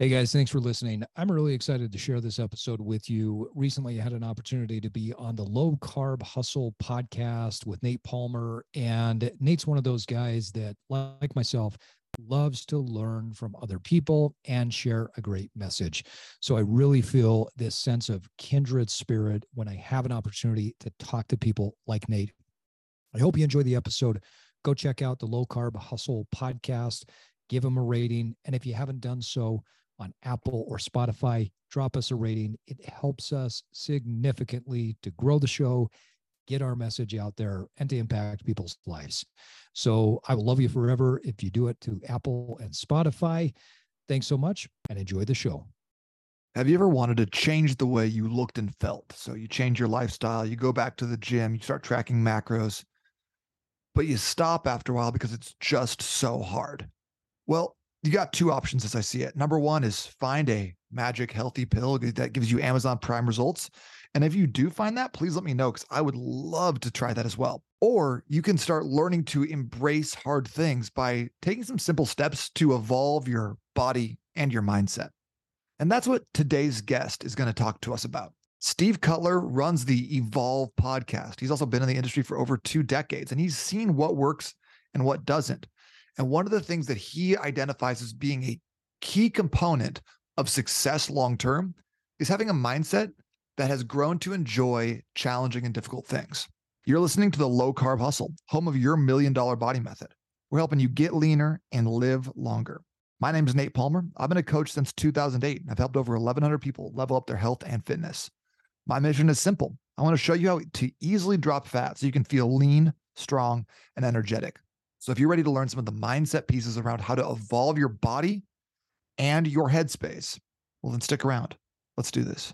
Hey guys, thanks for listening. I'm really excited to share this episode with you. Recently, I had an opportunity to be on the Low Carb Hustle podcast with Nate Palmer. And Nate's one of those guys that, like myself, loves to learn from other people and share a great message. So I really feel this sense of kindred spirit when I have an opportunity to talk to people like Nate. I hope you enjoy the episode. Go check out the Low Carb Hustle podcast, give him a rating. And if you haven't done so, on Apple or Spotify, drop us a rating. It helps us significantly to grow the show, get our message out there, and to impact people's lives. So I will love you forever if you do it to Apple and Spotify. Thanks so much and enjoy the show. Have you ever wanted to change the way you looked and felt? So you change your lifestyle, you go back to the gym, you start tracking macros, but you stop after a while because it's just so hard. Well, you got two options as I see it. Number one is find a magic healthy pill that gives you Amazon Prime results. And if you do find that, please let me know because I would love to try that as well. Or you can start learning to embrace hard things by taking some simple steps to evolve your body and your mindset. And that's what today's guest is going to talk to us about. Steve Cutler runs the Evolve podcast. He's also been in the industry for over two decades and he's seen what works and what doesn't. And one of the things that he identifies as being a key component of success long term is having a mindset that has grown to enjoy challenging and difficult things. You're listening to the Low Carb Hustle, home of your million dollar body method. We're helping you get leaner and live longer. My name is Nate Palmer. I've been a coach since 2008. and I've helped over 1,100 people level up their health and fitness. My mission is simple. I want to show you how to easily drop fat so you can feel lean, strong, and energetic. So if you're ready to learn some of the mindset pieces around how to evolve your body and your headspace, well, then stick around. Let's do this.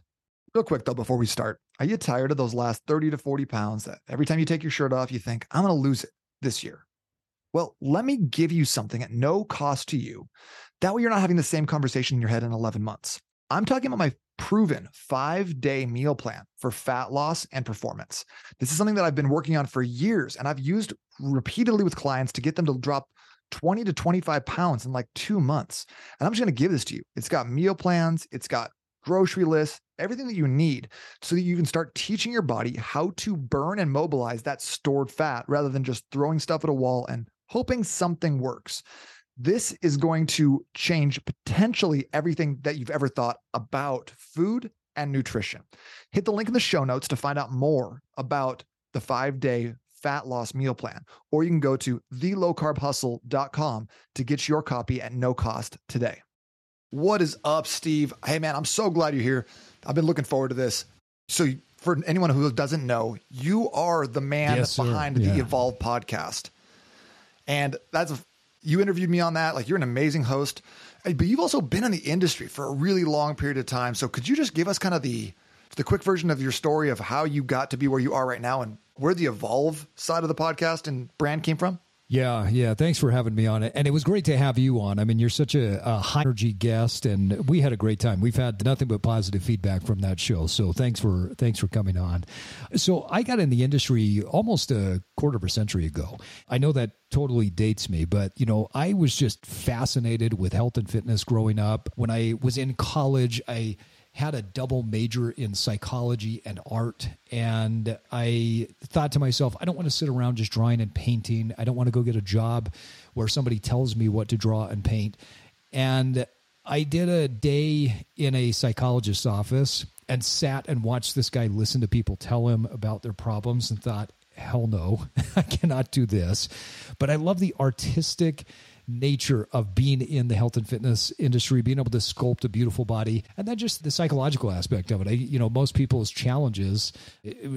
Real quick though, before we start, are you tired of those last 30 to 40 pounds that every time you take your shirt off, you think, I'm going to lose it this year? Well, let me give you something at no cost to you. That way you're not having the same conversation in your head in 11 months. I'm talking about my proven five day meal plan for fat loss and performance. This is something that I've been working on for years and I've used repeatedly with clients to get them to drop 20 to 25 pounds in like two months. And I'm just going to give this to you. It's got meal plans, it's got grocery lists, everything that you need so that you can start teaching your body how to burn and mobilize that stored fat rather than just throwing stuff at a wall and hoping something works. This is going to change potentially everything that you've ever thought about food and nutrition. Hit the link in the show notes to find out more about the five day fat loss meal plan, or you can go to thelowcarbhustle.com to get your copy at no cost today. What is up, Steve? Hey, man, I'm so glad you're here. I've been looking forward to this. So, for anyone who doesn't know, you are the man yes, behind yeah. the Evolve podcast. And that's a you interviewed me on that. Like you're an amazing host, eh, but you've also been in the industry for a really long period of time. So could you just give us kind of the the quick version of your story of how you got to be where you are right now and where the evolve side of the podcast and brand came from? Yeah, yeah. Thanks for having me on it. And it was great to have you on. I mean, you're such a, a, high energy guest and we had a great time. We've had nothing but positive feedback from that show. So thanks for thanks for coming on. So I got in the industry almost a quarter of a century ago. I know that totally dates me, but you know, I was just fascinated with health and fitness growing up. When I was in college, I had a double major in psychology and art. And I thought to myself, I don't want to sit around just drawing and painting. I don't want to go get a job where somebody tells me what to draw and paint. And I did a day in a psychologist's office and sat and watched this guy listen to people tell him about their problems and thought, hell no, I cannot do this. But I love the artistic nature of being in the health and fitness industry, being able to sculpt a beautiful body, and then just the psychological aspect of it. I, you know, most people's challenges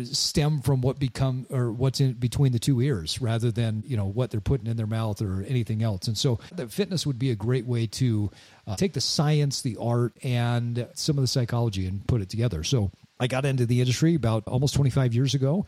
stem from what become or what's in between the two ears, rather than you know what they're putting in their mouth or anything else. And so, the fitness would be a great way to uh, take the science, the art, and some of the psychology and put it together. So. I got into the industry about almost 25 years ago.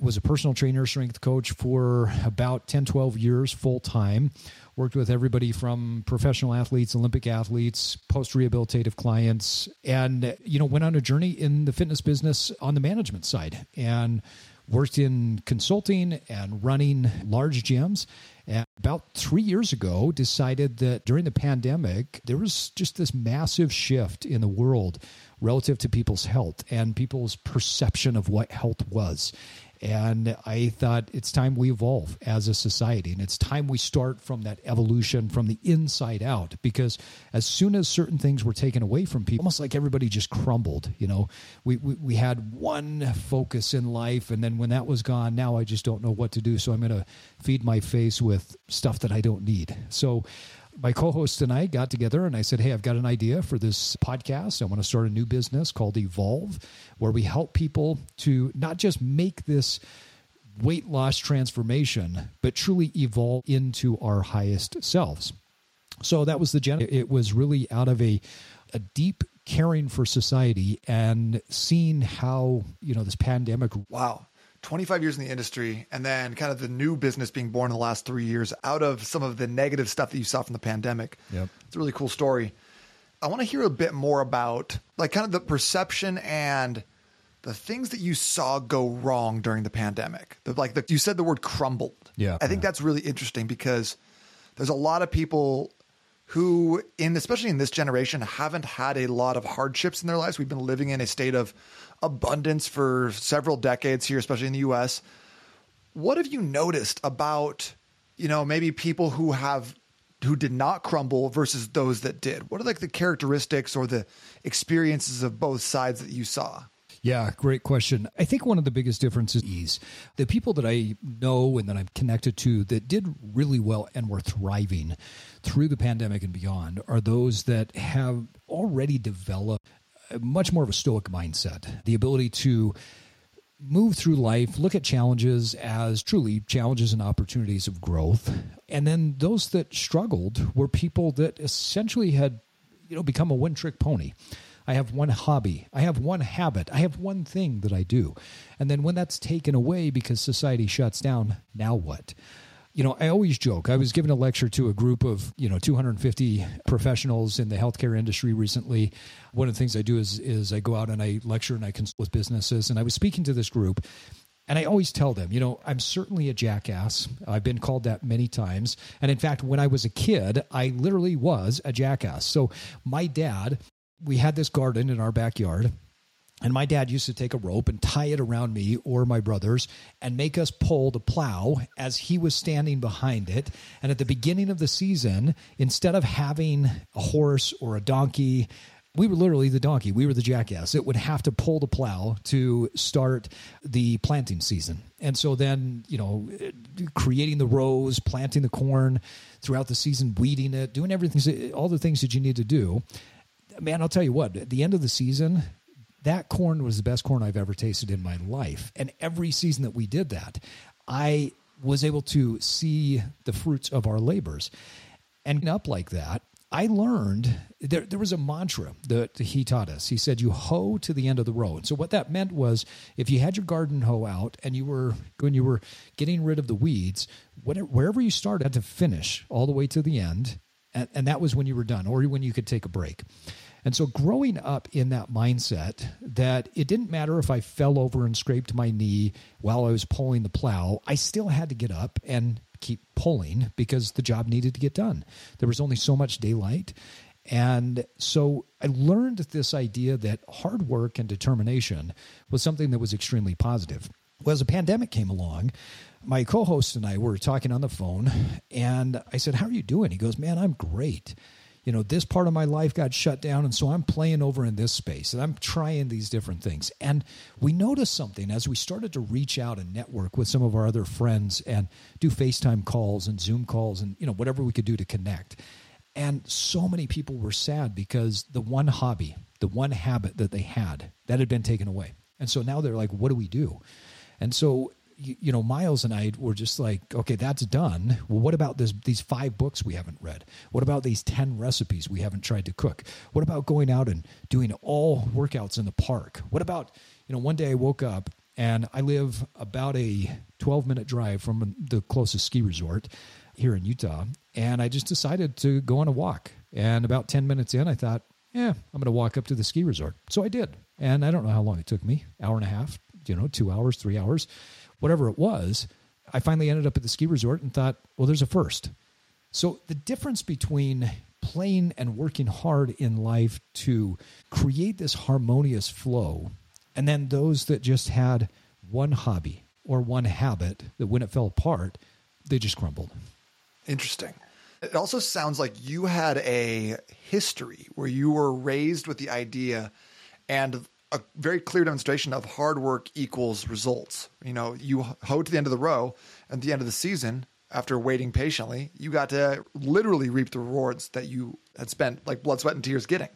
Was a personal trainer, strength coach for about 10, 12 years full time worked with everybody from professional athletes, Olympic athletes, post rehabilitative clients, and you know went on a journey in the fitness business on the management side and worked in consulting and running large gyms and about three years ago decided that during the pandemic there was just this massive shift in the world relative to people's health and people's perception of what health was and I thought it's time we evolve as a society. And it's time we start from that evolution from the inside out. Because as soon as certain things were taken away from people, almost like everybody just crumbled. You know, we, we, we had one focus in life. And then when that was gone, now I just don't know what to do. So I'm going to feed my face with stuff that I don't need. So my co-host and I got together and I said, "Hey, I've got an idea for this podcast. I want to start a new business called Evolve, where we help people to not just make this weight loss transformation, but truly evolve into our highest selves." So that was the gen. It was really out of a a deep caring for society and seeing how you know this pandemic. Wow, 25 years in the industry and then kind of the new business being born in the last three years out of some of the negative stuff that you saw from the pandemic. Yep. It's a really cool story. I want to hear a bit more about like kind of the perception and the things that you saw go wrong during the pandemic. The, like the, you said the word crumbled. Yeah. I think yeah. that's really interesting because there's a lot of people who in especially in this generation haven't had a lot of hardships in their lives. We've been living in a state of abundance for several decades here, especially in the US. What have you noticed about, you know, maybe people who have who did not crumble versus those that did? What are like the characteristics or the experiences of both sides that you saw? Yeah, great question. I think one of the biggest differences is. The people that I know and that I'm connected to that did really well and were thriving through the pandemic and beyond are those that have already developed much more of a stoic mindset, the ability to move through life, look at challenges as truly challenges and opportunities of growth. And then those that struggled were people that essentially had, you know, become a one trick pony. I have one hobby. I have one habit. I have one thing that I do. And then when that's taken away because society shuts down, now what? You know, I always joke. I was giving a lecture to a group of, you know, 250 professionals in the healthcare industry recently. One of the things I do is is I go out and I lecture and I consult with businesses. And I was speaking to this group and I always tell them, you know, I'm certainly a jackass. I've been called that many times. And in fact, when I was a kid, I literally was a jackass. So my dad, we had this garden in our backyard and my dad used to take a rope and tie it around me or my brothers and make us pull the plow as he was standing behind it. And at the beginning of the season, instead of having a horse or a donkey, we were literally the donkey. We were the jackass. It would have to pull the plow to start the planting season. And so then, you know, creating the rows, planting the corn throughout the season, weeding it, doing everything, all the things that you need to do. Man, I'll tell you what, at the end of the season, that corn was the best corn I've ever tasted in my life. And every season that we did that, I was able to see the fruits of our labors. And up like that, I learned there, there was a mantra that he taught us. He said, You hoe to the end of the row. And so, what that meant was if you had your garden hoe out and you were when you were getting rid of the weeds, whatever, wherever you started, had to finish all the way to the end. And, and that was when you were done or when you could take a break. And so, growing up in that mindset that it didn't matter if I fell over and scraped my knee while I was pulling the plow, I still had to get up and keep pulling because the job needed to get done. There was only so much daylight. And so I learned this idea that hard work and determination was something that was extremely positive. Well, as a pandemic came along, my co host and I were talking on the phone, and I said, How are you doing? He goes, Man, I'm great you know, this part of my life got shut down. And so I'm playing over in this space and I'm trying these different things. And we noticed something as we started to reach out and network with some of our other friends and do FaceTime calls and Zoom calls and, you know, whatever we could do to connect. And so many people were sad because the one hobby, the one habit that they had, that had been taken away. And so now they're like, what do we do? And so you, you, know, Miles and I were just like, okay, that's done. Well, what about this? These five books we haven't read. What about these ten recipes we haven't tried to cook? What about going out and doing all workouts in the park? What about you know? One day I woke up and I live about a twelve minute drive from the closest ski resort here in Utah, and I just decided to go on a walk. And about ten minutes in, I thought, yeah, I'm going to walk up to the ski resort. So I did, and I don't know how long it took me, hour and a half, you know, two hours, three hours whatever it was, I finally ended up at the ski resort and thought, well, there's a first. So the difference between playing and working hard in life to create this harmonious flow, and then those that just had one hobby or one habit that when it fell apart, they just crumbled. Interesting. It also sounds like you had a history where you were raised with the idea and a very clear demonstration of hard work equals results. You know, you hoed to the end of the row at the end of the season after waiting patiently, you got to literally reap the rewards that you had spent like blood, sweat, and tears getting.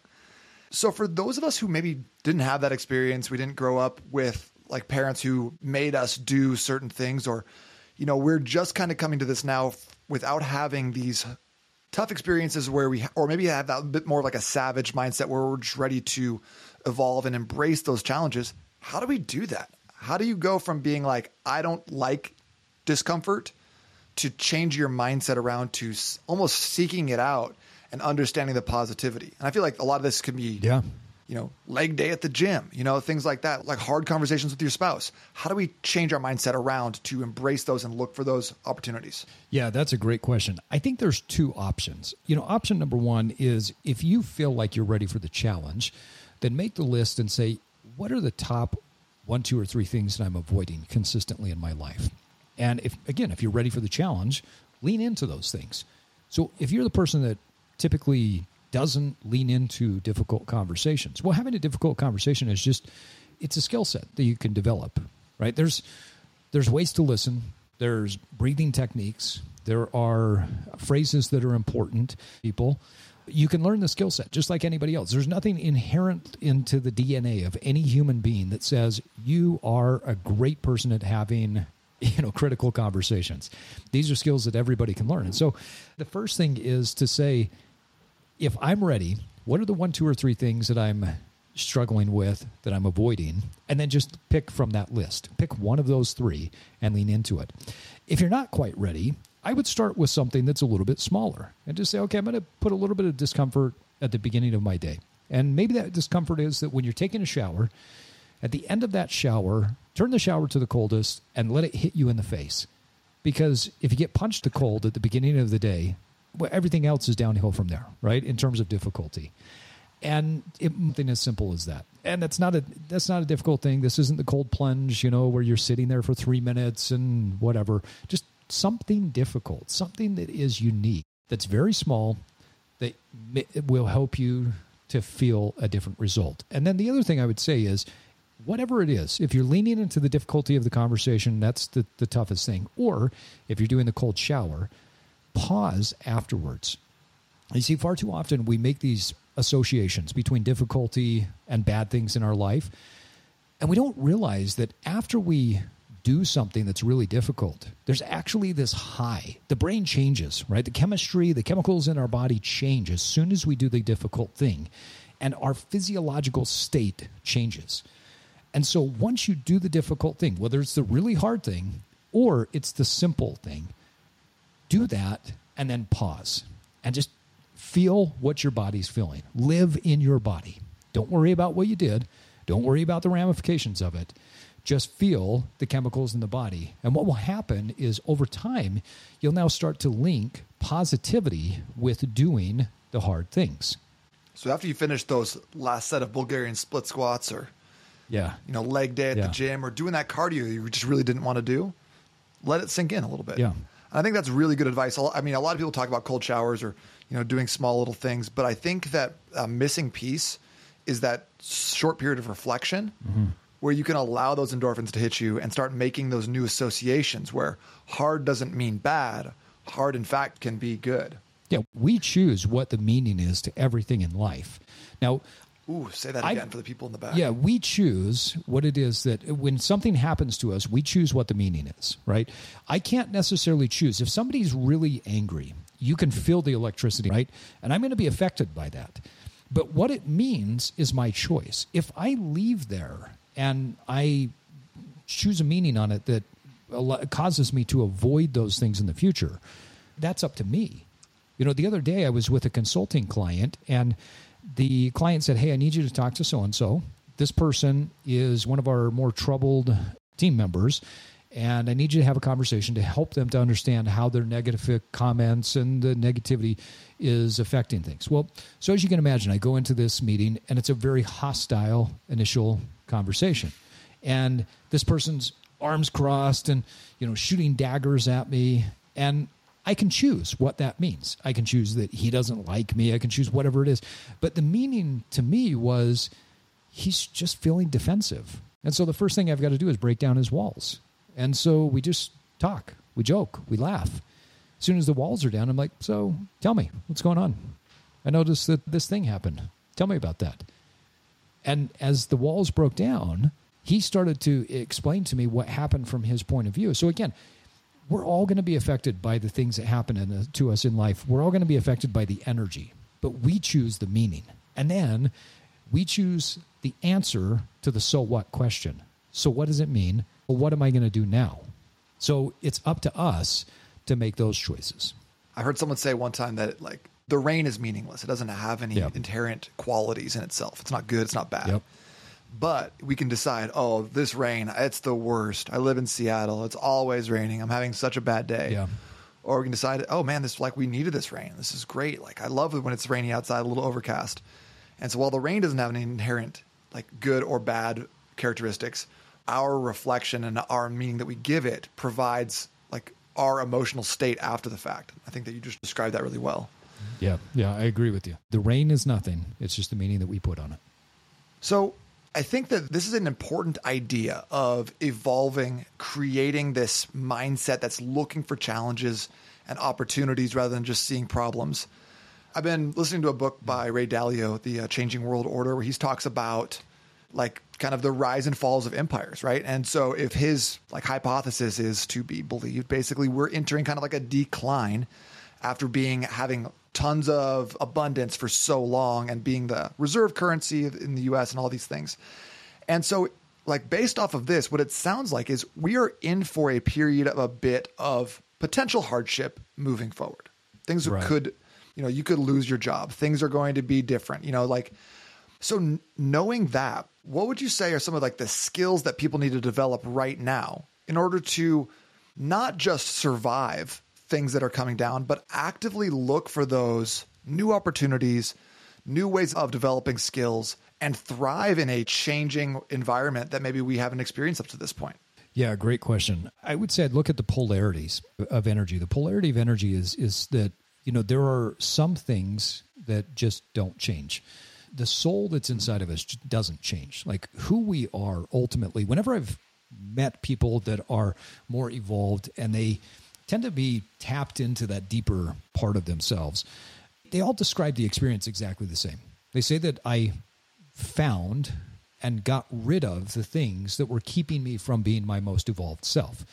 So for those of us who maybe didn't have that experience, we didn't grow up with like parents who made us do certain things or you know, we're just kind of coming to this now without having these tough experiences where we or maybe have that bit more like a savage mindset where we're just ready to evolve and embrace those challenges. How do we do that? How do you go from being like I don't like discomfort to change your mindset around to almost seeking it out and understanding the positivity. And I feel like a lot of this can be, yeah. you know, leg day at the gym, you know, things like that, like hard conversations with your spouse. How do we change our mindset around to embrace those and look for those opportunities? Yeah, that's a great question. I think there's two options. You know, option number one is if you feel like you're ready for the challenge, then make the list and say, what are the top one, two, or three things that I'm avoiding consistently in my life? And if again, if you're ready for the challenge, lean into those things. So if you're the person that typically doesn't lean into difficult conversations, well, having a difficult conversation is just it's a skill set that you can develop. Right? There's there's ways to listen. There's breathing techniques. There are phrases that are important. People, you can learn the skill set just like anybody else. There's nothing inherent into the DNA of any human being that says you are a great person at having you know critical conversations. These are skills that everybody can learn. And so the first thing is to say if i'm ready what are the one two or three things that i'm struggling with that i'm avoiding? And then just pick from that list. Pick one of those three and lean into it. If you're not quite ready i would start with something that's a little bit smaller and just say okay i'm going to put a little bit of discomfort at the beginning of my day and maybe that discomfort is that when you're taking a shower at the end of that shower, turn the shower to the coldest and let it hit you in the face. Because if you get punched the cold at the beginning of the day, well, everything else is downhill from there, right? In terms of difficulty. And it, something as simple as that. And that's not a that's not a difficult thing. This isn't the cold plunge, you know, where you're sitting there for three minutes and whatever. Just something difficult, something that is unique, that's very small, that will help you to feel a different result. And then the other thing I would say is whatever it is, if you're leaning into the difficulty of the conversation, that's the, the toughest thing. Or if you're doing the cold shower, pause afterwards. You see, far too often we make these associations between difficulty and bad things in our life. And we don't realize that after we do something that's really difficult, there's actually this high. The brain changes, right? The chemistry, the chemicals in our body change as soon as we do the difficult thing. And our physiological state changes. And so once you do the difficult thing, whether it's the really hard thing or it's the simple thing, do that and then pause and just feel what your body's feeling. Live in your body. Don't worry about what you did. Don't worry about the ramifications of it. Just feel the chemicals in the body. And what will happen is over time, you'll now start to link positivity with doing the hard things. So after you finish those last set of Bulgarian split squats or yeah, you know, leg day at yeah. the gym or doing that cardio you just really didn't want to do, let it sink in a little bit. Yeah. And I think that's really good advice. I mean, a lot of people talk about cold showers or, you know, doing small little things, but I think that a missing piece is that short period of reflection mm-hmm. Where you can allow those endorphins to hit you and start making those new associations where hard doesn't mean bad. Hard, in fact, can be good. Yeah, we choose what the meaning is to everything in life. Now, Ooh, say that again I, for the people in the back. Yeah, we choose what it is that when something happens to us, we choose what the meaning is, right? I can't necessarily choose. If somebody's really angry, you can feel the electricity, right? And I'm going to be affected by that. But what it means is my choice. If I leave there and I choose a meaning on it that causes me to avoid those things in the future, that's up to me. You know, the other day I was with a consulting client and the client said, Hey, I need you to talk to so and so. This person is one of our more troubled team members, and I need you to have a conversation to help them to understand how their negative comments and the negativity is affecting things. Well, so as you can imagine, I go into this meeting and it's a very hostile initial conversation. And this person's arms crossed and, you know, shooting daggers at me. And I can choose what that means. I can choose that he doesn't like me. I can choose whatever it is. But the meaning to me was he's just feeling defensive. And so the first thing I've got to do is break down his walls. And so we just talk, we joke, we laugh. As soon as the walls are down, I'm like, So tell me, what's going on? I noticed that this thing happened. Tell me about that. And as the walls broke down, he started to explain to me what happened from his point of view. So again, we're all going to be affected by the things that happen in, to us in life. We're all going to be affected by the energy, but we choose the meaning. And then we choose the answer to the so what question. So, what does it mean? Well, what am I going to do now? So it's up to us to make those choices. I heard someone say one time that like the rain is meaningless. It doesn't have any yep. inherent qualities in itself. It's not good. It's not bad. Yep. But we can decide, oh, this rain, it's the worst. I live in Seattle. It's always raining. I'm having such a bad day. Yeah. Or we can decide, oh man, this like we needed this rain. This is great. Like I love it when it's rainy outside, a little overcast. And so while the rain doesn't have any inherent like good or bad characteristics, our reflection and our meaning that we give it provides like our emotional state after the fact. I think that you just described that really well. Yeah, yeah, I agree with you. The rain is nothing, it's just the meaning that we put on it. So, I think that this is an important idea of evolving, creating this mindset that's looking for challenges and opportunities rather than just seeing problems. I've been listening to a book by Ray Dalio, The uh, Changing World Order, where he talks about like kind of the rise and falls of empires, right? And so if his like hypothesis is to be believed, basically we're entering kind of like a decline after being having tons of abundance for so long and being the reserve currency in the US and all these things. And so like based off of this, what it sounds like is we are in for a period of a bit of potential hardship moving forward. Things right. could, you know, you could lose your job. Things are going to be different. You know, like so knowing that, what would you say are some of like the skills that people need to develop right now in order to not just survive things that are coming down, but actively look for those new opportunities, new ways of developing skills, and thrive in a changing environment that maybe we haven't experienced up to this point? Yeah, great question. I would say I'd look at the polarities of energy. The polarity of energy is is that you know there are some things that just don't change the soul that's inside of us doesn't change. Like who we are ultimately, whenever I've met people that are more evolved and they tend to be tapped into that deeper part of themselves, they all describe the experience exactly the same. They say that I found and got rid of the things that were keeping me from being my most evolved self.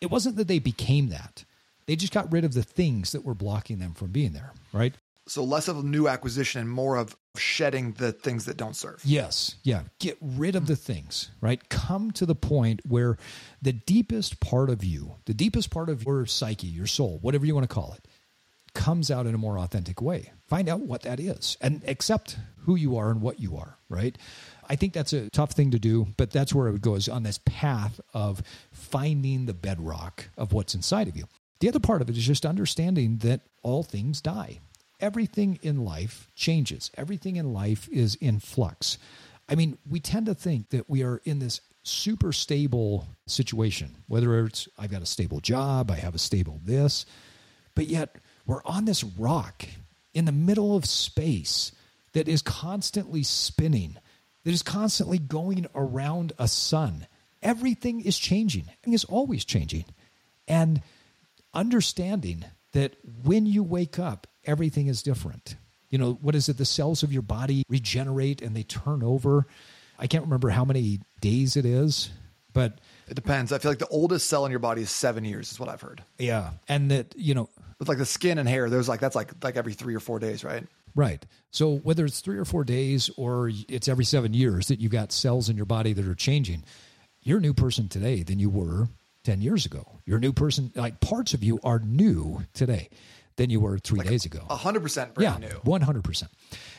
It wasn't that they became that. They just got rid of the things that were blocking them from being there, right? So less of a new acquisition and more of shedding the things that don't serve. Yes. Yeah. Get rid of the things, right? Come to the point where the deepest part of you, the deepest part of your psyche, your soul, whatever you want to call it, comes out in a more authentic way. Find out what that is and accept who you are and what you are, right? I think that's a tough thing to do, but that's where it goes on this path of finding the bedrock of what's inside of you. The other part of it is just understanding that all things die everything in life changes. Everything in life is in flux. I mean, we tend to think that we are in this super stable situation, whether it's I've got a stable job, I have a stable this, but yet we're on this rock in the middle of space that is constantly spinning, that is constantly going around a sun. Everything is changing, everything is always changing. And understanding that when you wake up, everything is different. You know, what is it? The cells of your body regenerate and they turn over. I can't remember how many days it is, but it depends. I feel like the oldest cell in your body is seven years, is what I've heard. Yeah. And that, you know, with like the skin and hair, there's like, that's like, like every three or four days, right? Right. So whether it's three or four days or it's every seven years that you've got cells in your body that are changing, you're a new person today than you were 10 years ago. You're a new person. Like parts of you are new today than you were three like days ago. 100% brand yeah, new. 100%.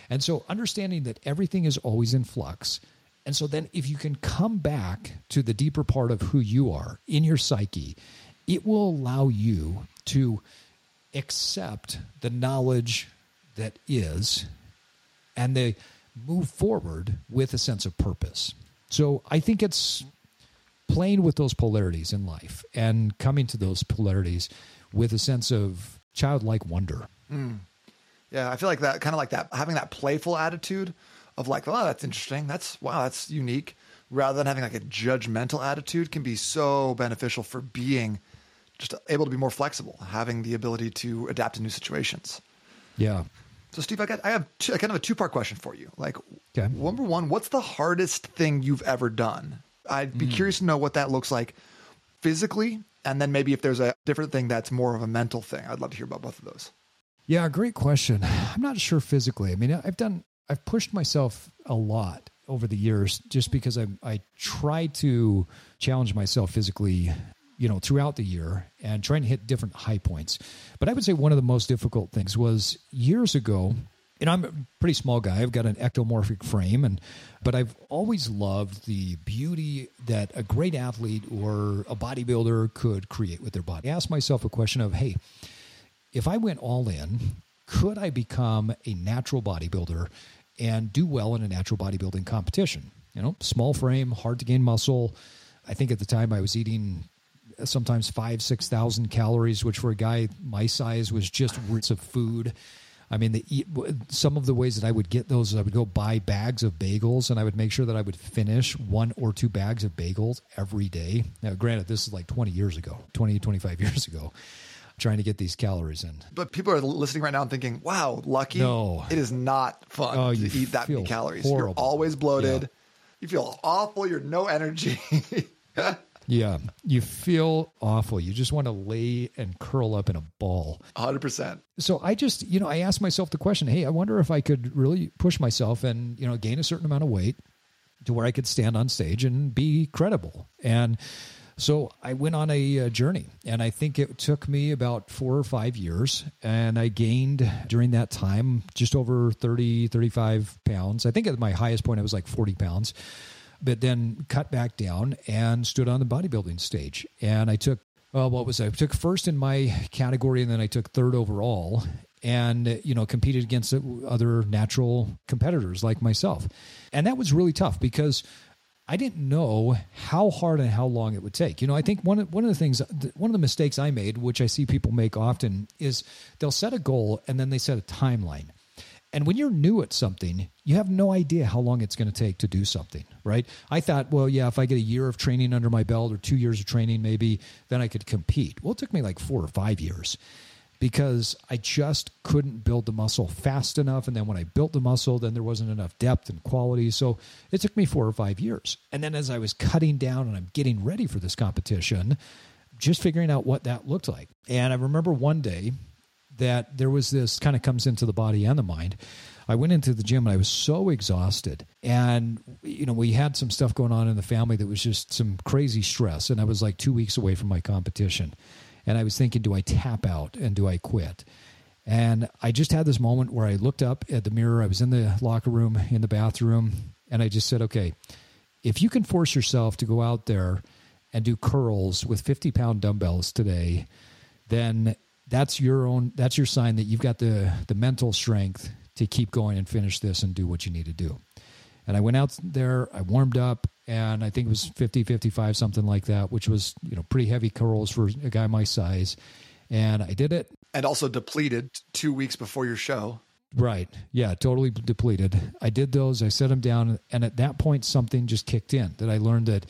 And so understanding that everything is always in flux And so then if you can come back to the deeper part of who you are in your psyche, it will allow you to accept the knowledge that is and they move forward with a sense of purpose. So I think it's playing with those polarities in life and coming to those polarities with a sense of childlike wonder. Mm. Yeah, I feel like that kind of like that having that playful attitude of like, oh, that's interesting. That's wow, that's unique. Rather than having like a judgmental attitude can be so beneficial for being just able to be more flexible, having the ability to adapt to new situations. Yeah. So, Steve, I got I have two, kind of a two part question for you. Like, okay. number one, what's the hardest thing you've ever done? I'd be mm. curious to know what that looks like physically, and then maybe if there's a different thing that's more of a mental thing. I'd love to hear about both of those. Yeah, great question. I'm not sure physically. I mean, I've done, I've pushed myself a lot over the years just because I I try to challenge myself physically you know, throughout the year and trying to hit different high points. But I would say one of the most difficult things was years ago. And I'm a pretty small guy. I've got an ectomorphic frame, and but I've always loved the beauty that a great athlete or a bodybuilder could create with their body. I asked myself a question of, hey, if I went all in, could I become a natural bodybuilder and do well in a natural bodybuilding competition? You know, small frame, hard to gain muscle. I think at the time I was eating sometimes five, 6,000 calories, which for a guy my size was just roots of food. I mean, the, some of the ways that I would get those, is I would go buy bags of bagels and I would make sure that I would finish one or two bags of bagels every day. Now, granted, this is like 20 years ago, 20, 25 years ago, trying to get these calories in. But people are listening right now and thinking, wow, lucky. No. It is not fun oh, to eat that many calories. Horrible. You're always bloated. Yeah. You feel awful. You're no energy. Yeah, you feel awful. You just want to lay and curl up in a ball. 100%. So I just, you know, I asked myself the question, hey, I wonder if I could really push myself and, you know, gain a certain amount of weight to where I could stand on stage and be credible. And so I went on a, a, journey, and I think it took me about four or five years. And I gained during that time just over 30, 35 pounds. I think at my highest point, I was like 40 pounds but then cut back down and stood on the bodybuilding stage. And I took, well, what was I? I took first in my category, and then I took third overall, and you know competed against other natural competitors like myself, and that was really tough because. I didn't know how hard and how long it would take. You know, I think one of, one of the things, one of the mistakes I made, which I see people make often, is they'll set a goal and then they set a timeline. And when you're new at something, you have no idea how long it's going to take to do something, right? I thought, well, yeah, if I get a year of training under my belt or two years of training, maybe then I could compete. Well, it took me like four or five years because I just couldn't build the muscle fast enough. And then when I built the muscle, then there wasn't enough depth and quality. So it took me four or five years. And then as I was cutting down and I'm getting ready for this competition, just figuring out what that looked like. And I remember one day that there was this kind of comes into the body and the mind. I went into the gym and I was so exhausted. And, you know, we had some stuff going on in the family that was just some crazy stress. And I was like two weeks away from my competition. And I was thinking, do I tap out and do I quit? And I just had this moment where I looked up at the mirror. I was in the locker room, in the bathroom, and I just said, okay, if you can force yourself to go out there and do curls with 50 pound dumbbells today, then that's your own that's your sign that you've got the the mental strength to keep going and finish this and do what you need to do. And i went out there i warmed up and i think it was 50 55 something like that which was you know pretty heavy curls for a guy my size. And i did it. And also depleted two weeks before your show. Right. Yeah totally depleted. I did those i set them down and at that point something just kicked in that i learned that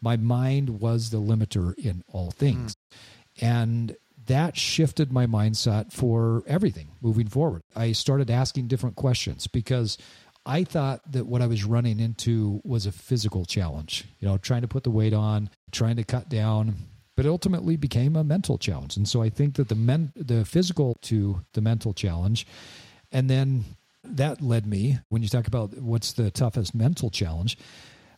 my mind was the limiter in all things. Mm. and that shifted my mindset for everything moving forward. I started asking different questions because I thought that what I was running into was a physical challenge, you know, trying to put the weight on, trying to cut down, but ultimately became a mental challenge. And so I think that the men, the physical to the mental challenge, and then that led me when you talk about what's the toughest mental challenge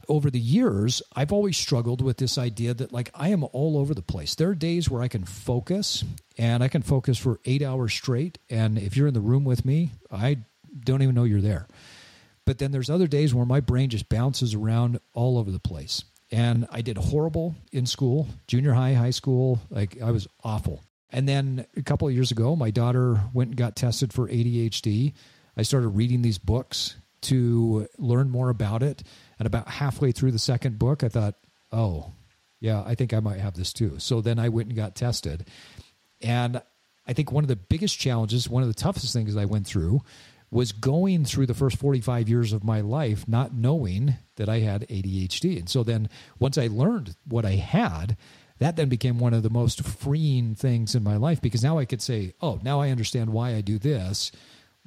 over the years, I've always struggled with this idea that like I am all over the place. There are days where I can focus and I can focus for eight hours straight. And if you're in the room with me, I don't even know you're there. But then there's other days where my brain just bounces around all over the place. And I did horrible in school, junior high, high school. Like I was awful. And then a couple of years ago, my daughter went and got tested for ADHD. I started reading these books to learn more about it. And about halfway through the second book, I thought, oh, yeah, I think I might have this too. So then I went and got tested. And I think one of the biggest challenges, one of the toughest things I went through was going through the first 45 years of my life not knowing that I had ADHD. And so then once I learned what I had, that then became one of the most freeing things in my life because now I could say, oh, now I understand why I do this.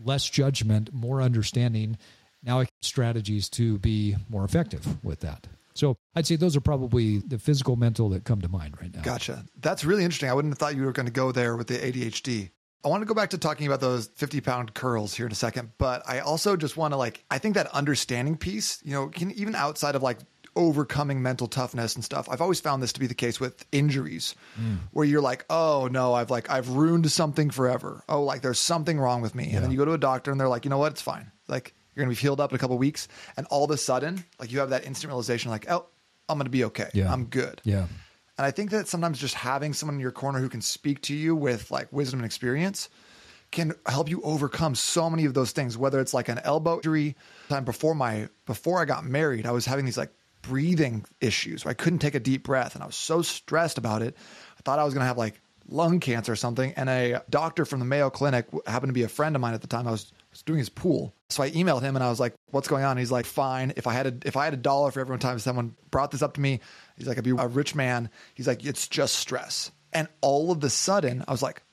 Less judgment, more understanding. Now strategies to be more effective with that. So I'd say those are probably the physical, mental that come to mind right now. Gotcha. That's really interesting. I wouldn't have thought you were going to go there with the ADHD. I want to go back to talking about those 50 pound curls here in a second, but I also just want to like, I think that understanding piece, you know, can even outside of like overcoming mental toughness and stuff. I've always found this to be the case with injuries mm. where you're like, oh no, I've like, I've ruined something forever. Oh, like there's something wrong with me. Yeah. And then you go to a doctor and they're like, you know what? It's fine. Like you're going to be healed up in a couple weeks. And all of a sudden, like you have that instant realization, like, oh, I'm going to be okay. Yeah. I'm good. Yeah. And I think that sometimes just having someone in your corner who can speak to you with like wisdom and experience can help you overcome so many of those things. Whether it's like an elbow injury, time before my before I got married, I was having these like breathing issues where I couldn't take a deep breath, and I was so stressed about it. I thought I was going to have like lung cancer or something. And a doctor from the Mayo Clinic happened to be a friend of mine at the time. I was, was doing his pool, so I emailed him and I was like, "What's going on?" And he's like, "Fine. If I had a if I had a dollar for every time someone brought this up to me, he's like, I'd be a rich man. He's like, it's just stress." And all of a sudden, I was like,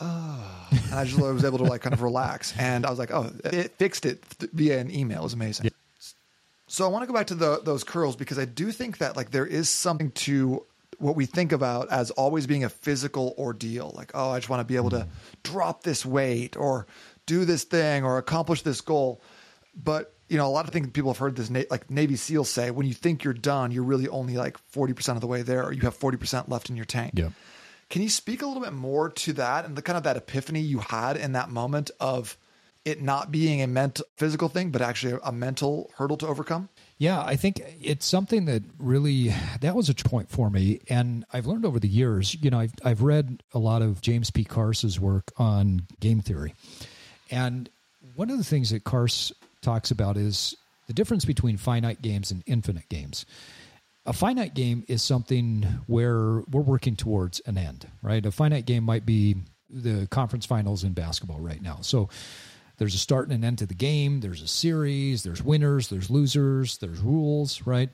oh. And I just was able to like kind of relax. And I was like, oh, it fixed it via an email. It was amazing. Yeah. So I want to go back to the, those curls because I do think that like there is something to what we think about as always being a physical ordeal. Like, oh, I just want to be able to drop this weight or do this thing or accomplish this goal. But you know, a lot of things people have heard this, like Navy SEALs say, when you think you're done, you're really only like 40% of the way there, or you have 40% left in your tank. Yeah. Can you speak a little bit more to that and the kind of that epiphany you had in that moment of it not being a mental physical thing, but actually a mental hurdle to overcome? Yeah, I think it's something that really that was a point for me, and I've learned over the years. You know, I've I've read a lot of James P. Carse's work on game theory, and one of the things that Carse talks about is the difference between finite games and infinite games a finite game is something where we're working towards an end, right? A finite game might be the conference finals in basketball right now. So there's a start and an end to the game, there's a series, there's winners, there's losers, there's rules, right?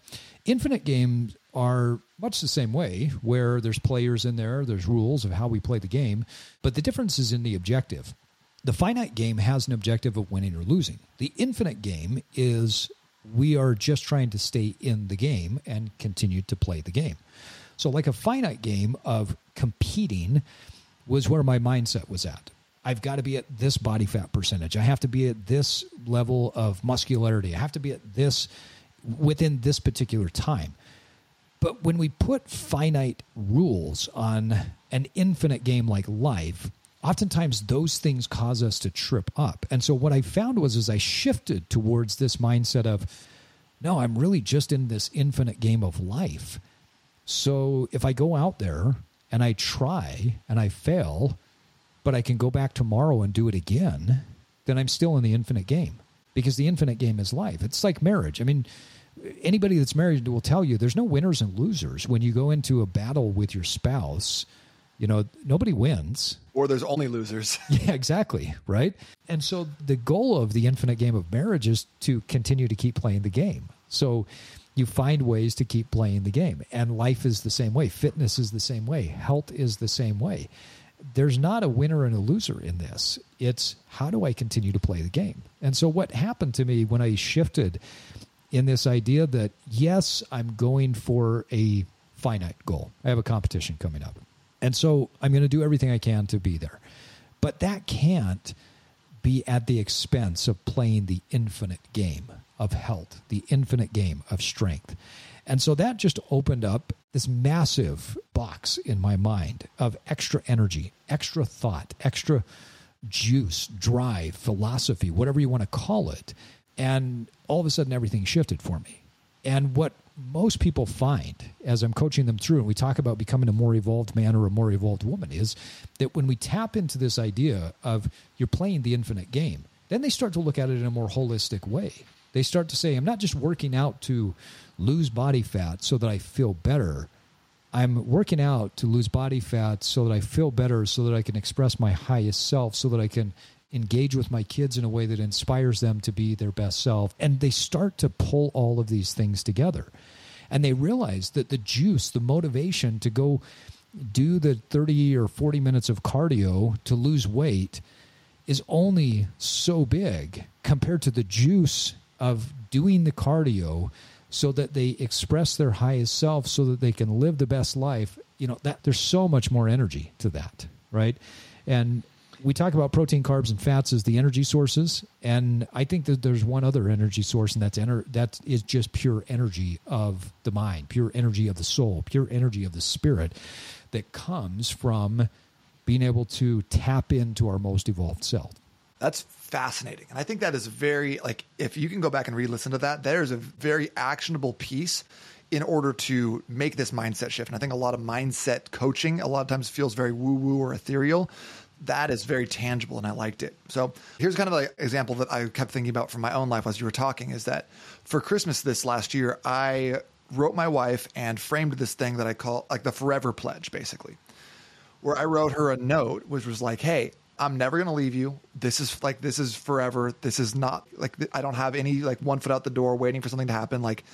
Infinite games are much the same way, where there's players in there, there's rules of how we play the game, but the difference is in the objective. The finite game has an objective of winning or losing. The infinite game is we are just trying to stay in the game and continue to play the game. So, like a finite game of competing was where my mindset was at. I've got to be at this body fat percentage. I have to be at this level of muscularity. I have to be at this within this particular time. But when we put finite rules on an infinite game like life, oftentimes those things cause us to trip up. And so what I found was as I shifted towards this mindset of, no, I'm really just in this infinite game of life. So if I go out there and I try and I fail, but I can go back tomorrow and do it again, then I'm still in the infinite game because the infinite game is life. It's like marriage. I mean, anybody that's married will tell you there's no winners and losers when you go into a battle with your spouse you know, nobody wins. Or there's only losers. yeah, exactly. Right. And so the goal of the infinite game of marriage is to continue to keep playing the game. So you find ways to keep playing the game. And life is the same way. Fitness is the same way. Health is the same way. There's not a winner and a loser in this. It's how do I continue to play the game? And so what happened to me when I shifted in this idea that, yes, I'm going for a finite goal, I have a competition coming up. And so I'm going to do everything I can to be there. But that can't be at the expense of playing the infinite game of health, the infinite game of strength. And so that just opened up this massive box in my mind of extra energy, extra thought, extra juice, drive, philosophy, whatever you want to call it. And all of a sudden, everything shifted for me. And what most people find as I'm coaching them through, and we talk about becoming a more evolved man or a more evolved woman, is that when we tap into this idea of you're playing the infinite game, then they start to look at it in a more holistic way. They start to say, I'm not just working out to lose body fat so that I feel better. I'm working out to lose body fat so that I feel better, so that I can express my highest self, so that I can engage with my kids in a way that inspires them to be their best self. And they start to pull all of these things together. And they realize that the juice, the motivation to go do the 30 or 40 minutes of cardio to lose weight is only so big compared to the juice of doing the cardio so that they express their highest self so that they can live the best life you know that there's so much more energy to that right and we talk about protein carbs and fats as the energy sources and i think that there's one other energy source and that's ener- that is just pure energy of the mind pure energy of the soul pure energy of the spirit that comes from being able to tap into our most evolved self that's fascinating. And I think that is very like if you can go back and re-listen to that, there's a very actionable piece in order to make this mindset shift. And I think a lot of mindset coaching a lot of times feels very woo-woo or ethereal. That is very tangible and I liked it. So here's kind of an example that I kept thinking about from my own life as you were talking is that for Christmas this last year, I wrote my wife and framed this thing that I call like the forever pledge, basically, where I wrote her a note, which was like, Hey, I'm never going to leave you. This is like this is forever. This is not like I don't have any like one foot out the door waiting for something to happen. Like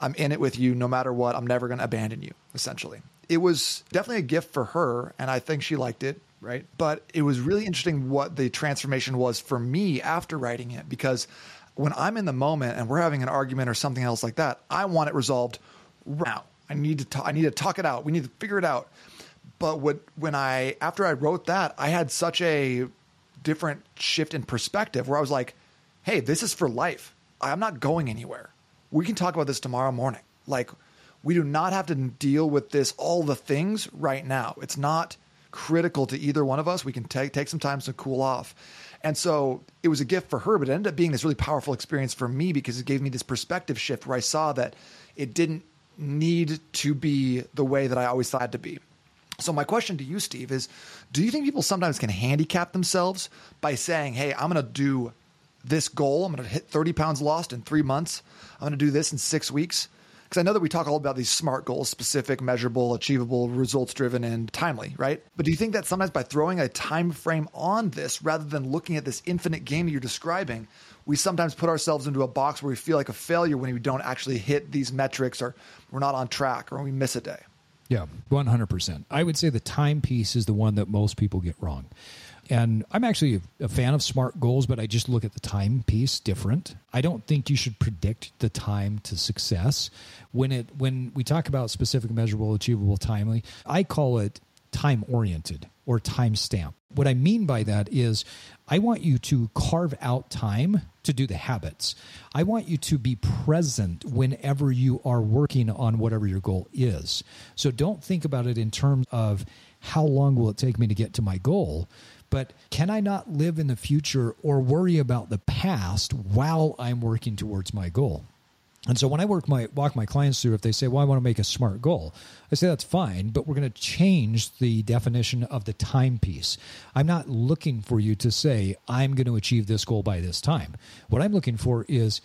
I'm in it with you no matter what. I'm never going to abandon you, essentially. It was definitely a gift for her and I think she liked it, right? But it was really interesting what the transformation was for me after writing it because when I'm in the moment and we're having an argument or something else like that, I want it resolved now. I need to talk, I need to talk it out. We need to figure it out but what, when I after I wrote that, I had such a different shift in perspective where I was like, "Hey, this is for life. I'm not going anywhere. We can talk about this tomorrow morning. Like, we do not have to deal with this all the things right now. It's not critical to either one of us. We can take take some time to cool off." And so it was a gift for her, but it ended up being this really powerful experience for me because it gave me this perspective shift where I saw that it didn't need to be the way that I always thought it to be. So my question to you, Steve, is: Do you think people sometimes can handicap themselves by saying, "Hey, I'm going to do this goal. I'm going to hit 30 pounds lost in three months. I'm going to do this in six weeks." Because I know that we talk all about these SMART goals specific, measurable, achievable, results driven, and timely, right? But do you think that sometimes by throwing a time frame on this rather than looking at this infinite game you're describing, we sometimes put ourselves into a box where we feel like a failure when we don't actually hit these metrics or we're not on track or we miss a day? Yeah, 100%. I would say the time piece is the one that most people get wrong. And I'm actually a fan of smart goals, but I just look at the time piece different. I don't think you should predict the time to success. When it when we talk about specific, measurable, achievable, timely, I call it time oriented or time stamp. What I mean by that is I want you to carve out time to do the habits. I want you to be present whenever you are working on whatever your goal is. So don't think about it in terms of how long will it take me to get to my goal, but can I not live in the future or worry about the past while I'm working towards my goal? And so when I work my walk my clients through, if they say, "Well, I want to make a smart goal," I say that's fine, but we're going to change the definition of the timepiece. I'm not looking for you to say, "I'm going to achieve this goal by this time." What I'm looking for is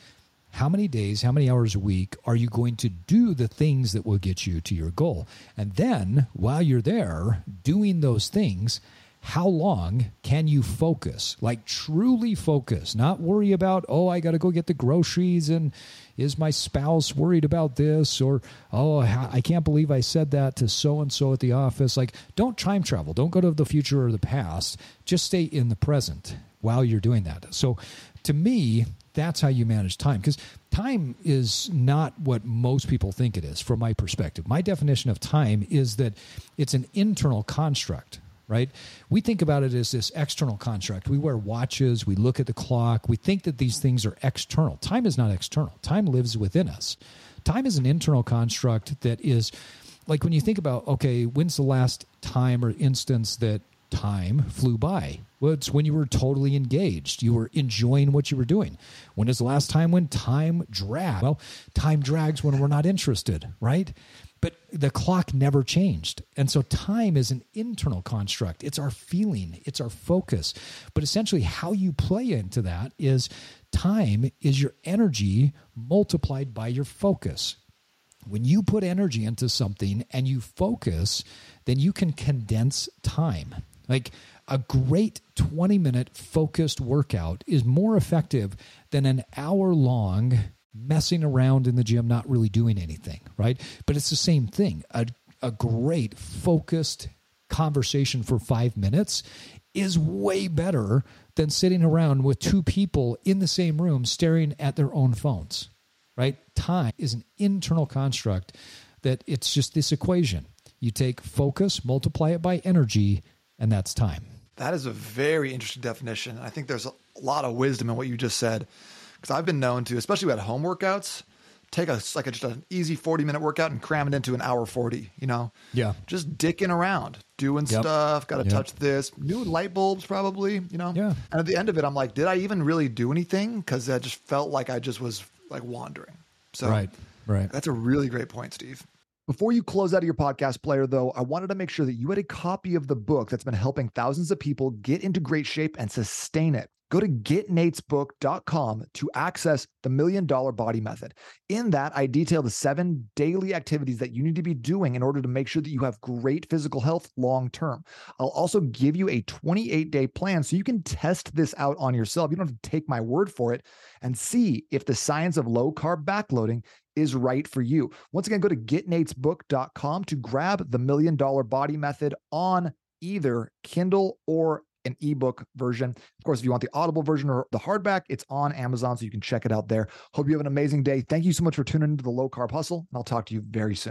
how many days, how many hours a week are you going to do the things that will get you to your goal? And then while you're there doing those things, how long can you focus? Like truly focus. Not worry about oh i got to go get the groceries and is my spouse worried about this? Or oh i can't believe i said that to so and so at the office. Like don't time travel. Don't go to the future or the past. Just stay in the present while you're doing that. So to me that's how you manage time because time is not what most people think it is from my perspective. My definition of time is that it's an internal construct right? We think about it as this external construct. We wear watches, we look at the clock, we think that these things are external. Time is not external, time lives within us. Time is an internal construct that is like when you think about, okay, when's the last time or instance that time flew by? Well, it's when you were totally engaged. You were enjoying what you were doing. When is the last time when time dragged? Well, time drags when we're not interested, right? But the clock never changed. And so time is an internal construct. It's our feeling, it's our focus. But essentially, how you play into that is time is your energy multiplied by your focus. When you put energy into something and you focus, then you can condense time. Like a great 20 minute focused workout is more effective than an hour long messing around in the gym, not really doing anything, right? But it's the same thing. A, a great focused conversation for five minutes is way better than sitting around with two people in the same room staring at their own phones, right? Time is an internal construct that it's just this equation. You take focus, multiply it by energy, and that's time. That is a very interesting definition. I think there's a lot of wisdom in what you just said because I've been known to, especially at home workouts, take a like a, just an easy 40 minute workout and cram it into an hour 40 you know yeah just dicking around doing yep. stuff gotta yep. touch this new light bulbs probably you know yeah and at the end of it i'm like did i even really do anything because i just felt like i just was like wandering so right right that's a really great point steve before you close out of your podcast player, though, I wanted to make sure that you had a copy of the book that's been helping thousands of people get into great shape and sustain it. Go to getnatesbook.com to access the million dollar body method. In that, I detail the seven daily activities that you need to be doing in order to make sure that you have great physical health long term. I'll also give you a 28 day plan so you can test this out on yourself. You don't have to take my word for it and see if the science of low carb backloading is right for you. Once again, go to getnatesbook.com to grab the million dollar body method on either Kindle or an ebook version. Of course, if you want the audible version or the hardback, it's on Amazon, so you can check it out there. Hope you have an amazing day. Thank you so much for tuning into the Low Carb Hustle, and I'll talk to you very soon.